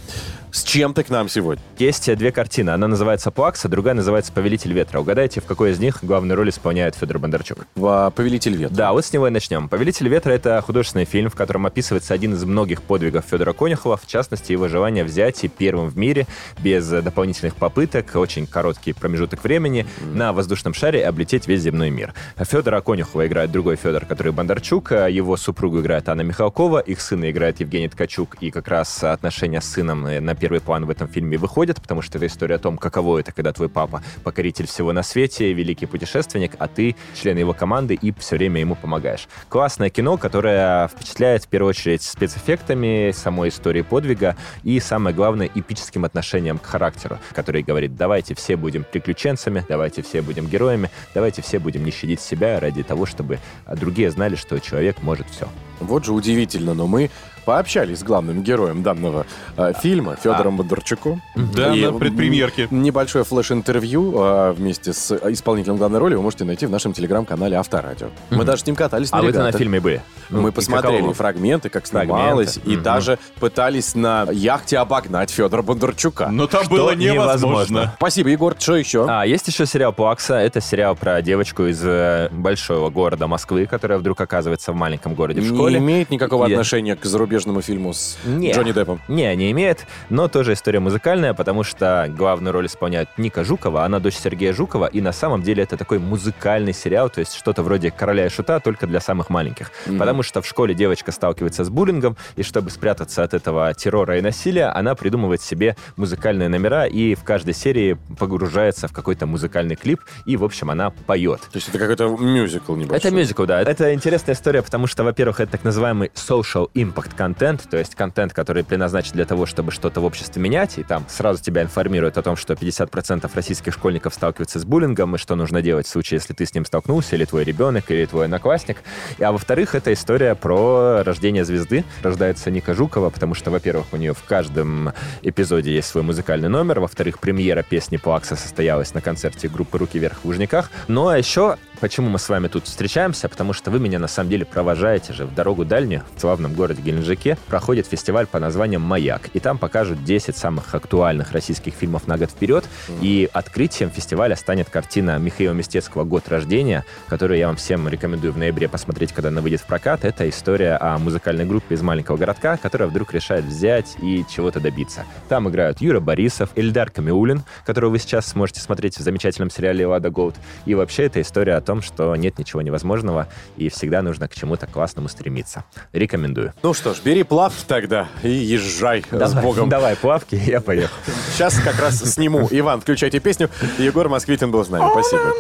С чем ты к нам сегодня? Есть две картины. Одна называется «Пуакса», другая называется «Повелитель ветра». Угадайте, в какой из них главную роль исполняет Федор Бондарчук? В «Повелитель ветра». Да, вот с него и начнем. «Повелитель ветра» — это художественный фильм, в котором описывается один из многих подвигов Федора Конюхова, в частности, его желание взять и первым в мире, без дополнительных попыток, очень короткий промежуток времени, на воздушном шаре облететь весь земной мир. Федора Конюхова играет другой Федор, который Бондарчук, а его супругу играет Анна Михалкова, их сына играет Евгений Ткачук, и как раз отношения с сыном э, на первый план в этом фильме выходят, потому что это история о том, каково это, когда твой папа покоритель всего на свете, великий путешественник, а ты член его команды и все время ему помогаешь. Классное кино, которое впечатляет в первую очередь спецэффектами, самой историей подвига и, самое главное, эпическим отношением к характеру, который говорит, давайте все будем приключенцами, давайте все будем героями, давайте все будем не щадить себя ради того, чтобы другие знали, что человек может все. Вот же удивительно, но мы пообщались с главным героем данного э, фильма, Федором Бондарчуком. Да, И, на предпремьерке. Небольшое флеш-интервью э, вместе с исполнителем главной роли вы можете найти в нашем телеграм-канале Авторадио. Мы даже с ним катались на А вы на фильме были? Ну, Мы и посмотрели каково? фрагменты, как снималось, Фрагменты. и Мгм. даже пытались на яхте обогнать Федора Бондарчука. Но там Что было невозможно. невозможно. Спасибо, Егор. Что еще? А, есть еще сериал «Пуакса». Это сериал про девочку из э, большого города Москвы, которая вдруг оказывается в маленьком городе в Не школе. имеет никакого И- отношения к зарубежному фильму с Не. Джонни Деппом. Не, не имеет, но тоже история музыкальная, потому что главную роль исполняет Ника Жукова, она дочь Сергея Жукова, и на самом деле это такой музыкальный сериал, то есть что-то вроде «Короля и шута», только для самых маленьких. Потому что в школе девочка сталкивается с буллингом, и чтобы спрятаться от этого террора и насилия, она придумывает себе музыкальные номера, и в каждой серии погружается в какой-то музыкальный клип, и, в общем, она поет. То есть это какой-то мюзикл небольшой. Это мюзикл, да. Это интересная история, потому что, во-первых, это так называемый social impact контент, то есть контент, который предназначен для того, чтобы что-то в обществе менять, и там сразу тебя информируют о том, что 50% российских школьников сталкиваются с буллингом, и что нужно делать в случае, если ты с ним столкнулся, или твой ребенок, или твой одноклассник. А во-вторых, это история про рождение звезды. Рождается Ника Жукова, потому что, во-первых, у нее в каждом эпизоде есть свой музыкальный номер, во-вторых, премьера песни Плакса состоялась на концерте группы «Руки вверх» в Лужниках. Ну а еще, почему мы с вами тут встречаемся? Потому что вы меня на самом деле провожаете же в дорогу дальнюю, в славном городе Геленджике, проходит фестиваль по названием «Маяк». И там покажут 10 самых актуальных российских фильмов на год вперед. И открытием фестиваля станет картина Михаила Мистецкого «Год рождения», которую я вам всем рекомендую в ноябре посмотреть, когда она выйдет в прокат. Это история о музыкальной группе из маленького городка, которая вдруг решает взять и чего-то добиться. Там играют Юра Борисов, Эльдар Камиулин, которого вы сейчас сможете смотреть в замечательном сериале «Лада Голд». И вообще это история о том, что нет ничего невозможного, и всегда нужно к чему-то классному стремиться. Рекомендую. Ну что ж, бери плавки тогда и езжай с Давай, Богом. давай плавки, я поехал. Сейчас как раз сниму. Иван, включайте песню. Егор Москвитин был с нами. Спасибо.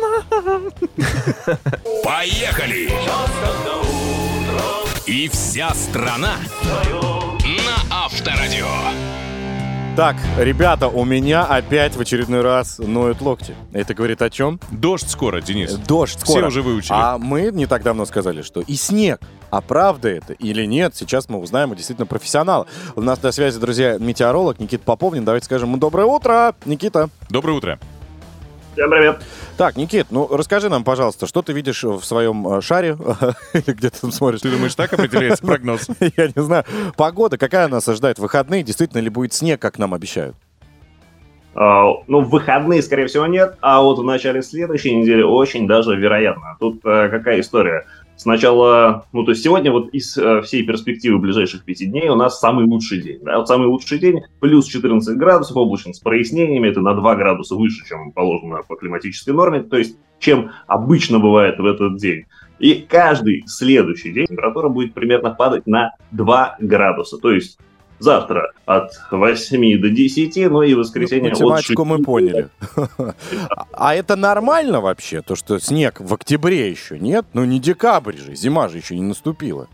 Поехали. И вся страна на Авторадио. Так, ребята, у меня опять в очередной раз ноют локти. Это говорит о чем? Дождь скоро, Денис. Дождь Все скоро. уже выучили. А мы не так давно сказали, что и снег. А правда это или нет, сейчас мы узнаем у действительно профессионала. У нас на связи, друзья, метеоролог Никита Поповнин. Давайте скажем ему доброе утро, Никита. Доброе утро. Всем привет. Так, Никит, ну расскажи нам, пожалуйста, что ты видишь в своем э, шаре? Или где ты там смотришь? Ты думаешь, так определяется прогноз? Я не знаю. Погода, какая нас ожидает в выходные? Действительно ли будет снег, как нам обещают? А, Ну, в выходные, скорее всего, нет, а вот в начале следующей недели очень даже вероятно. Тут э, какая история? Сначала, ну, то есть сегодня вот из э, всей перспективы ближайших пяти дней у нас самый лучший день. Да? Вот самый лучший день плюс 14 градусов, облачно с прояснениями, это на 2 градуса выше, чем положено по климатической норме, то есть чем обычно бывает в этот день. И каждый следующий день температура будет примерно падать на 2 градуса. То есть завтра от 8 до 10, ну и воскресенье от Математику 6 мы поняли. А это нормально вообще, то, что снег в октябре еще, нет? Ну не декабрь же, зима же еще не наступила.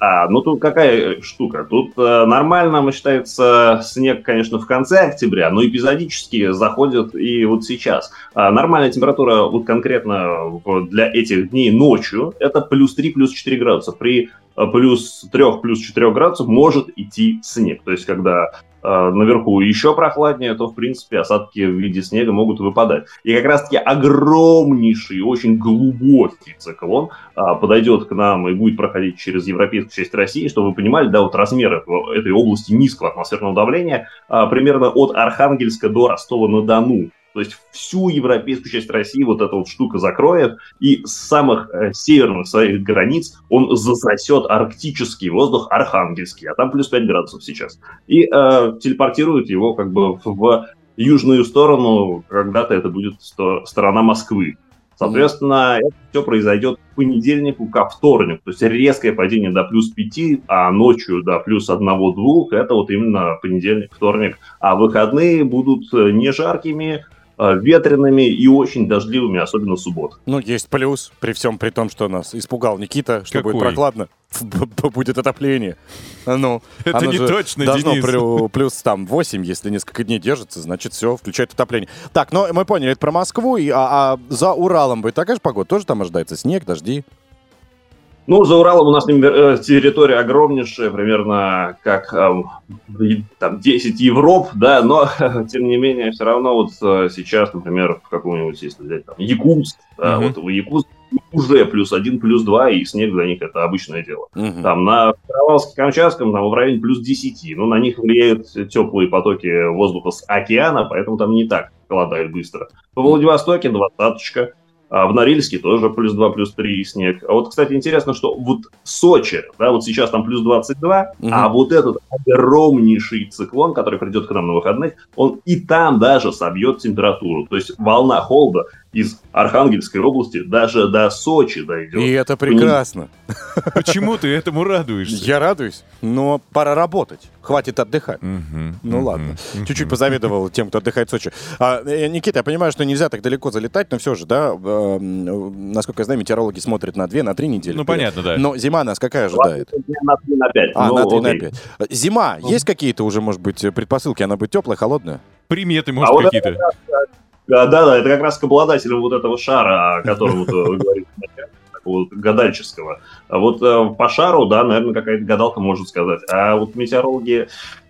А, ну тут какая штука? Тут э, нормально считается снег, конечно, в конце октября, но эпизодически заходит и вот сейчас. А нормальная температура вот конкретно для этих дней ночью это плюс 3, плюс 4 градуса. При э, плюс 3, плюс 4 градусов может идти снег. То есть когда э, наверху еще прохладнее, то, в принципе, осадки в виде снега могут выпадать. И как раз-таки огромнейший, очень глубокий циклон а, подойдет к нам и будет проходить через европейскую часть России, чтобы вы понимали, да, вот размер этого- этой области низкого атмосферного давления а, примерно от Архангельска до Ростова-на-Дону. То есть всю европейскую часть России вот эта вот штука закроет, и с самых э, северных своих границ он засосет арктический воздух архангельский, а там плюс 5 градусов сейчас. И э, телепортирует его как бы в, южную сторону, когда-то это будет сто- сторона Москвы. Соответственно, это все произойдет к понедельнику ко вторнику. То есть резкое падение до плюс 5, а ночью до плюс 1-2. Это вот именно понедельник, вторник. А выходные будут э, не жаркими, ветреными и очень дождливыми, особенно в субботу. Ну, есть плюс, при всем при том, что нас испугал Никита, что будет Какой? прохладно, будет отопление. Ну, Это не точно, должно Денис. плю- плюс там 8, если несколько дней держится, значит все, включает отопление. Так, ну мы поняли, это про Москву, и, а, а за Уралом будет такая же погода? Тоже там ожидается снег, дожди? Ну, за Уралом у нас э, территория огромнейшая, примерно как и- там 10 Европ, да, но тем не менее все равно вот э, сейчас, например, в каком-нибудь, если взять там Якутск, да, Мгм. вот в Якутске уже плюс один, плюс два, и снег для них это обычное дело. Мгм. Там на Каравалске-Камчатском там в районе плюс 10, но на них влияют теплые потоки воздуха с океана, поэтому там не так холодает быстро. Во Владивостоке двадцаточка, а в Норильске тоже плюс 2, плюс 3 снег. А вот, кстати, интересно, что вот Сочи, да, вот сейчас там плюс 22, Мгм. а вот этот огромнейший циклон, который придет к нам на выходных, он и там даже собьет температуру. То есть волна холода из Архангельской области даже до Сочи дойдет. И это прекрасно. Почему ты этому радуешься? Я радуюсь, но пора работать. Хватит отдыхать. Мгм, Ну мгм, ладно. мгм. Чуть-чуть позавидовал тем, кто отдыхает в Сочи. А, э, Никита, я понимаю, что нельзя так далеко залетать, но все же, да, э, насколько я знаю, метеорологи смотрят на две, на три недели. Ну, вперед. понятно, да. Но зима нас какая ожидает? На 3 на 5. А, ну, на 3 на окей. 5. Зима, есть какие-то уже, может быть, предпосылки? Она будет теплая, холодная? Приметы, А может, вот какие-то. Да, да, да, это как раз к обладателям вот этого шара, о котором вот, вы говорите, такого вот гадальческого. А вот э, по шару, да, наверное, какая-то гадалка может сказать. А вот метеорологи,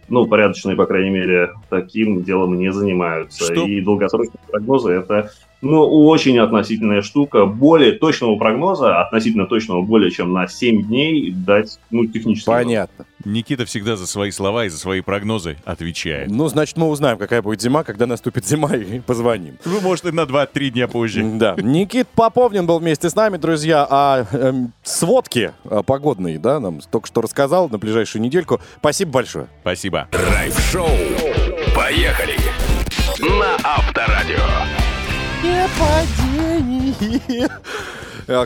ну, порядочные, по крайней мере, таким делом не занимаются. Что? И долгосрочные прогнозы это, ну, очень относительная штука. Более точного прогноза, относительно точного более чем на 7 дней дать, ну, технически. Понятно. Никита всегда за свои слова и за свои прогнозы отвечает. Ну, значит, мы узнаем, какая будет зима, когда наступит зима, и позвоним. Ну, может, и на 2-3 дня позже. Да. Никит Поповнин был вместе с нами, друзья. А эм, сводки э, погодные, да, нам только что рассказал на ближайшую недельку. Спасибо большое. Спасибо. Драйв-шоу. Поехали. На Авторадио. Э,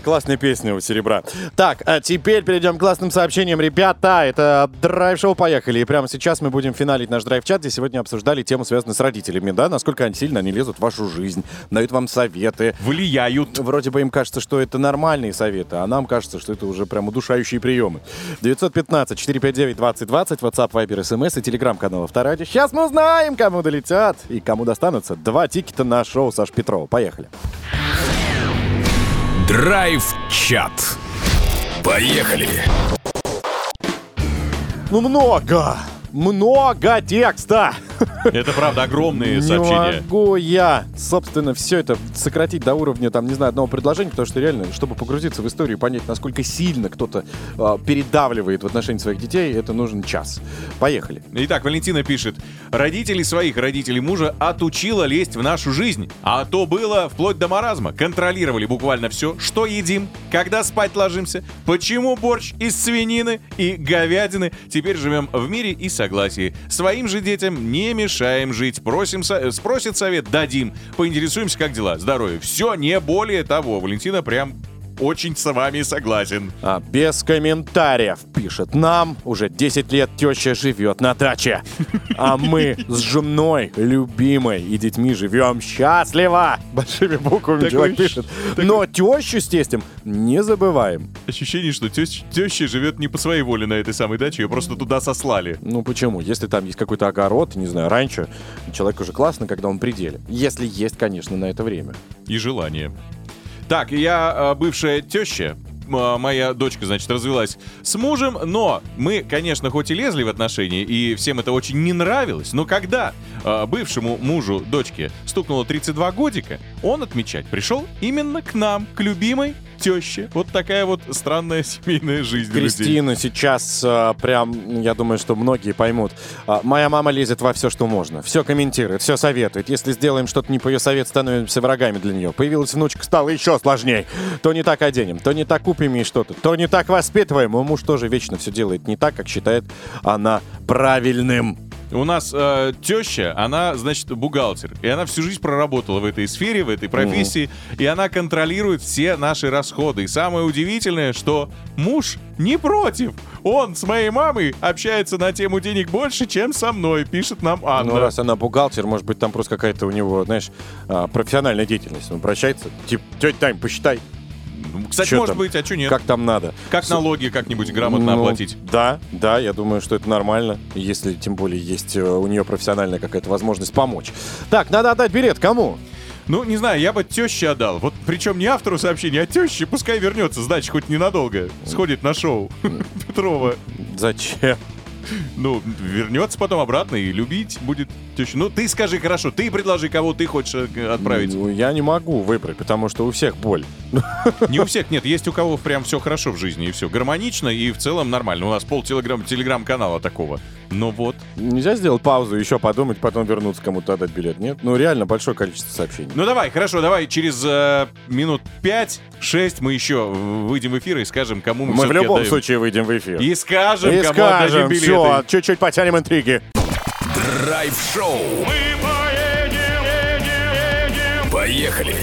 Классная песня у Серебра. Так, а теперь перейдем к классным сообщениям. Ребята, это драйв-шоу «Поехали». И прямо сейчас мы будем финалить наш драйв-чат, где сегодня обсуждали тему, связанную с родителями, да, насколько они сильно они лезут в вашу жизнь, дают вам советы. Влияют. Вроде бы им кажется, что это нормальные советы, а нам кажется, что это уже прям удушающие приемы. 915-459-2020, WhatsApp, Viber, SMS и телеграм-канал Авторадио. Сейчас мы узнаем, кому долетят и кому достанутся два тикета на шоу Саш Петрова. Поехали. Драйв-чат. Поехали. Ну много, много текста. Это правда огромные Не сообщения. могу я, собственно, все это сократить до уровня, там, не знаю, одного предложения, потому что реально, чтобы погрузиться в историю и понять, насколько сильно кто-то а, передавливает в отношении своих детей, это нужен час. Поехали. Итак, Валентина пишет. Родителей своих, родителей мужа отучила лезть в нашу жизнь. А то было вплоть до маразма. Контролировали буквально все, что едим, когда спать ложимся, почему борщ из свинины и говядины. Теперь живем в мире и согласии. Своим же детям не мешаем жить. Просим, спросит совет, дадим. Поинтересуемся, как дела, здоровье. Все, не более того. Валентина прям очень с вами согласен. А, без комментариев пишет. Нам уже 10 лет теща живет на даче. А мы с женой, любимой и детьми живем счастливо. Большими буквами человек пишет. Но тещу с тестем не забываем. Ощущение, что тещ- теща живет не по своей воле на этой самой даче, ее просто туда сослали. Ну почему? Если там есть какой-то огород, не знаю, раньше, человек уже классно, когда он при деле. Если есть, конечно, на это время. и желание. Так, я э, бывшая теща. м, Моя дочка, значит, развелась с мужем, но мы, конечно, хоть и лезли в отношения, и всем это очень не нравилось, но когда э, бывшему мужу дочки стукнуло 32 годика, он отмечать пришел именно к нам, к любимой теще. Вот такая вот странная семейная жизнь. людей. Кристина сейчас а, прям, я думаю, что многие поймут. А, моя мама лезет во все, что можно. Все комментирует, все советует. Если сделаем что-то не по ее совет, становимся врагами для нее. Появилась внучка, стало еще сложнее. То не так оденем, то не так купим ей что-то, то не так воспитываем. Мой муж тоже вечно все делает не так, как считает она правильным. У нас э, теща, она, значит, бухгалтер. И она всю жизнь проработала в этой сфере, в этой профессии. И она контролирует все наши расходы. И самое удивительное, что муж не против. Он с моей мамой общается на тему денег больше, чем со мной, пишет нам Анна. Ну, раз она бухгалтер, может быть, там просто какая-то у него, знаешь, а, профессиональная деятельность. Он обращается, типа, тетя Тань, посчитай, Кстати, чё может там? быть, а что нет? как там надо. Как налоги как-нибудь грамотно Ну, оплатить? Да, да, я думаю, что это нормально, если тем более есть э, у нее профессиональная какая-то возможность помочь. Так, надо отдать билет кому? Ну, не знаю, я бы теще отдал. Вот причем не автору сообщения, а теще. Пускай вернется с дачи хоть ненадолго. Сходит на шоу Петрова. Зачем? Ну, вернется потом обратно и любить будет тещу. Ну, ты скажи хорошо, ты предложи, кого ты хочешь э, отправить. Ну, я не могу выбрать, потому что у всех боль. Не у всех, нет, есть у кого прям все хорошо в жизни, и все гармонично, и в целом нормально. У нас пол телеграм, телеграм-канала такого. Но вот. Нельзя сделать паузу, еще подумать, потом вернуться кому-то отдать билет, нет? Ну, реально большое количество сообщений. Ну давай, хорошо, давай через э, минут 5-6 мы еще выйдем в эфир и скажем, кому мы, Мы в любом отдаем. случае выйдем в эфир. И скажем, И кому отдадим скажем, билеты. все, чуть-чуть потянем интриги. Драйв-шоу. Мы поедем, Поехали.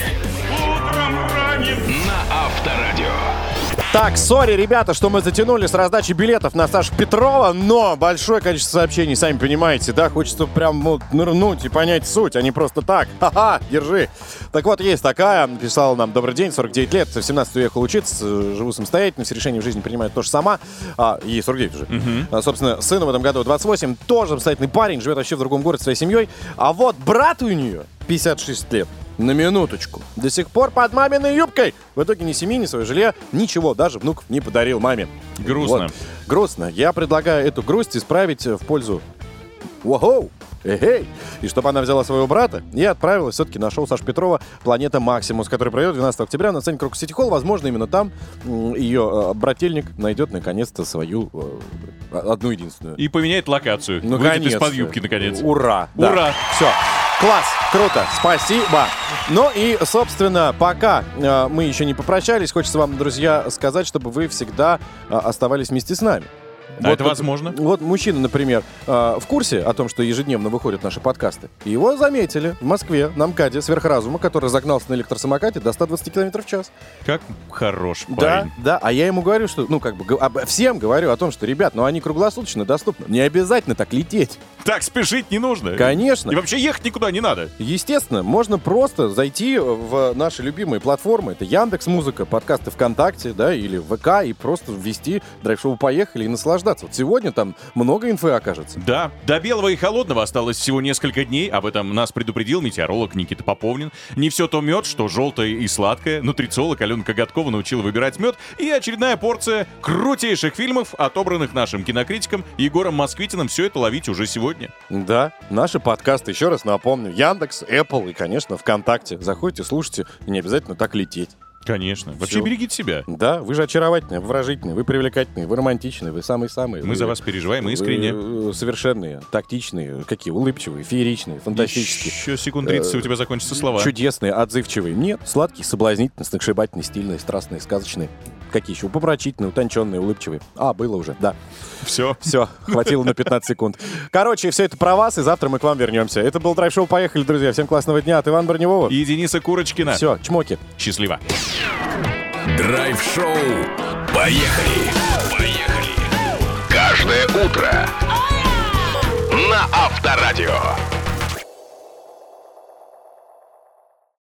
Так, сори, ребята, что мы затянули с раздачи билетов на Сашу Петрова, но большое количество сообщений, сами понимаете, да, хочется прям вот нырнуть и понять суть, а не просто так. Ха-ха, держи. Так вот, есть такая, написала нам, добрый день, 49 лет, в 17 уехал учиться, живу самостоятельно, все решения в жизни принимаю тоже сама, а, ей 49 уже. А, собственно, сыну в этом году 28, тоже самостоятельный парень, живет вообще в другом городе своей семьей, а вот брат у нее 56 лет. На минуточку. До сих пор под маминой юбкой. В итоге ни семьи, ни свое жилье, ничего, даже внуков не подарил маме. Грустно. Вот. Грустно. Я предлагаю эту грусть исправить в пользу... Вау! Эй! И чтобы она взяла своего брата и отправилась все-таки на шоу Саши Петрова «Планета Максимус», который пройдет 12 октября на сцене Крокус Сити Холл. Возможно, именно там ее э, брательник найдет наконец-то свою э, одну единственную. И поменяет локацию. Ну, Выйдет из-под юбки, наконец. Ура! Ура! Все. Класс, круто, спасибо. Ну и, собственно, пока э, мы еще не попрощались, хочется вам, друзья, сказать, чтобы вы всегда э, оставались вместе с нами. А это вот- возможно? Вот мужчина, например, э, в курсе о том, что ежедневно выходят наши подкасты. Его заметили в Москве на МКАДе сверхразума, который разогнался на электросамокате до 120 км в час. Как хорош Да, парень. да, а я ему говорю, что, ну, как бы, об- всем говорю о том, что, ребят, ну, они круглосуточно доступны. Не обязательно так лететь. Так спешить не нужно. Конечно. И вообще ехать никуда не надо. Естественно, можно просто зайти в наши любимые платформы. Это Яндекс Музыка, подкасты ВКонтакте, да, или ВК, и просто ввести драйв-шоу «Поехали» и наслаждаться. Вот сегодня там много инфы окажется. Да, до белого и холодного осталось всего несколько дней. Об этом нас предупредил метеоролог Никита Поповнин. Не все то мед, что желтое и сладкое. Нутрициолог Алена Коготкова научила выбирать мед. И очередная порция крутейших фильмов, отобранных нашим кинокритиком Егором Москвитиным. Все это ловить уже сегодня сегодня. Да, наши подкасты, еще раз напомню, Яндекс, Apple и, конечно, ВКонтакте. Заходите, слушайте, и не обязательно так лететь. Конечно. Вообще Всё. берегите себя. Да, вы же очаровательные, выражительные, вы привлекательные, вы романтичные, вы самые-самые. Мы Вы- за вас переживаем искренне. вы, э, совершенные, тактичные, какие, улыбчивые, фееричные, фантастические. Еще секунд 30, и у тебя закончатся слова. Чудесные, отзывчивые. Нет, сладкие, соблазнительные, сногсшибательные, стильные, страстные, сказочные. Какие еще? Помрачительные, утонченные, улыбчивые. А, было уже, да. Все. Все, хватило на 15 секунд. Короче, все это про вас, и завтра мы к вам вернемся. Это был драйв-шоу. Поехали, друзья. Всем классного дня. От Ивана Броневого. И Дениса Курочкина. Все, чмоки. Счастливо. Драйв-шоу. Поехали. Поехали. Каждое утро на Авторадио.